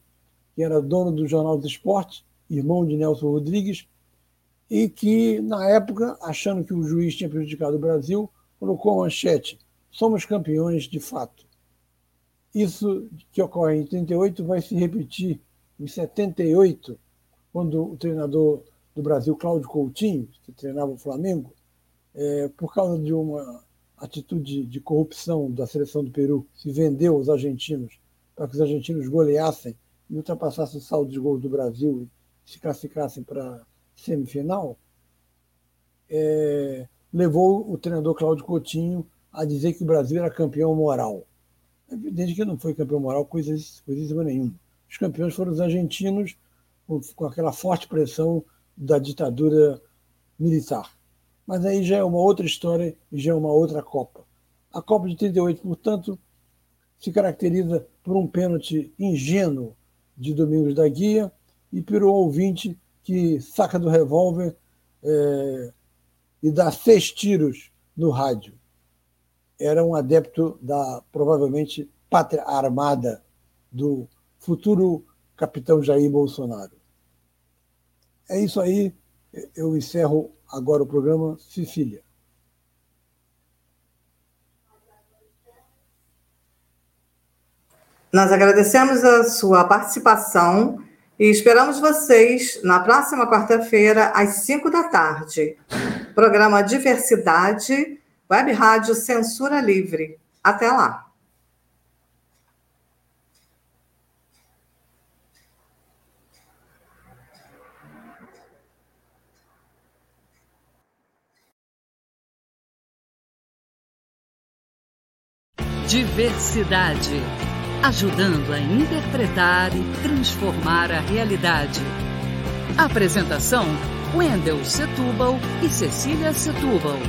que era dono do Jornal do Esporte, irmão de Nelson Rodrigues, e que, na época, achando que o juiz tinha prejudicado o Brasil, colocou a manchete: somos campeões de fato. Isso que ocorre em 38 vai se repetir em 78, quando o treinador do Brasil, Cláudio Coutinho, que treinava o Flamengo, é, por causa de uma atitude de corrupção da seleção do Peru, se vendeu aos argentinos para que os argentinos goleassem e ultrapassassem o saldo de gols do Brasil e se classificassem para semifinal, é, levou o treinador Cláudio Coutinho a dizer que o Brasil era campeão moral. É evidente que não foi campeão moral coisa, coisa nenhuma. Os campeões foram os argentinos, com, aquela forte pressão da ditadura militar. Mas aí já é uma outra história e já é uma outra Copa. A Copa de 38, portanto, se caracteriza por um pênalti ingênuo de Domingos da Guia e pelo ouvinte que saca do revólver é, e dá seis tiros no rádio. Era um adepto da, provavelmente, pátria armada do futuro capitão Jair Bolsonaro. É isso aí. Eu encerro agora o programa. Cecília. Nós agradecemos a sua participação e esperamos vocês na próxima quarta-feira, às 5 da tarde. Programa Diversidade, Web Rádio Censura Livre. Até lá. Diversidade ajudando a interpretar e transformar a realidade. Apresentação: Wendel Setúbal e Cecília Setúbal.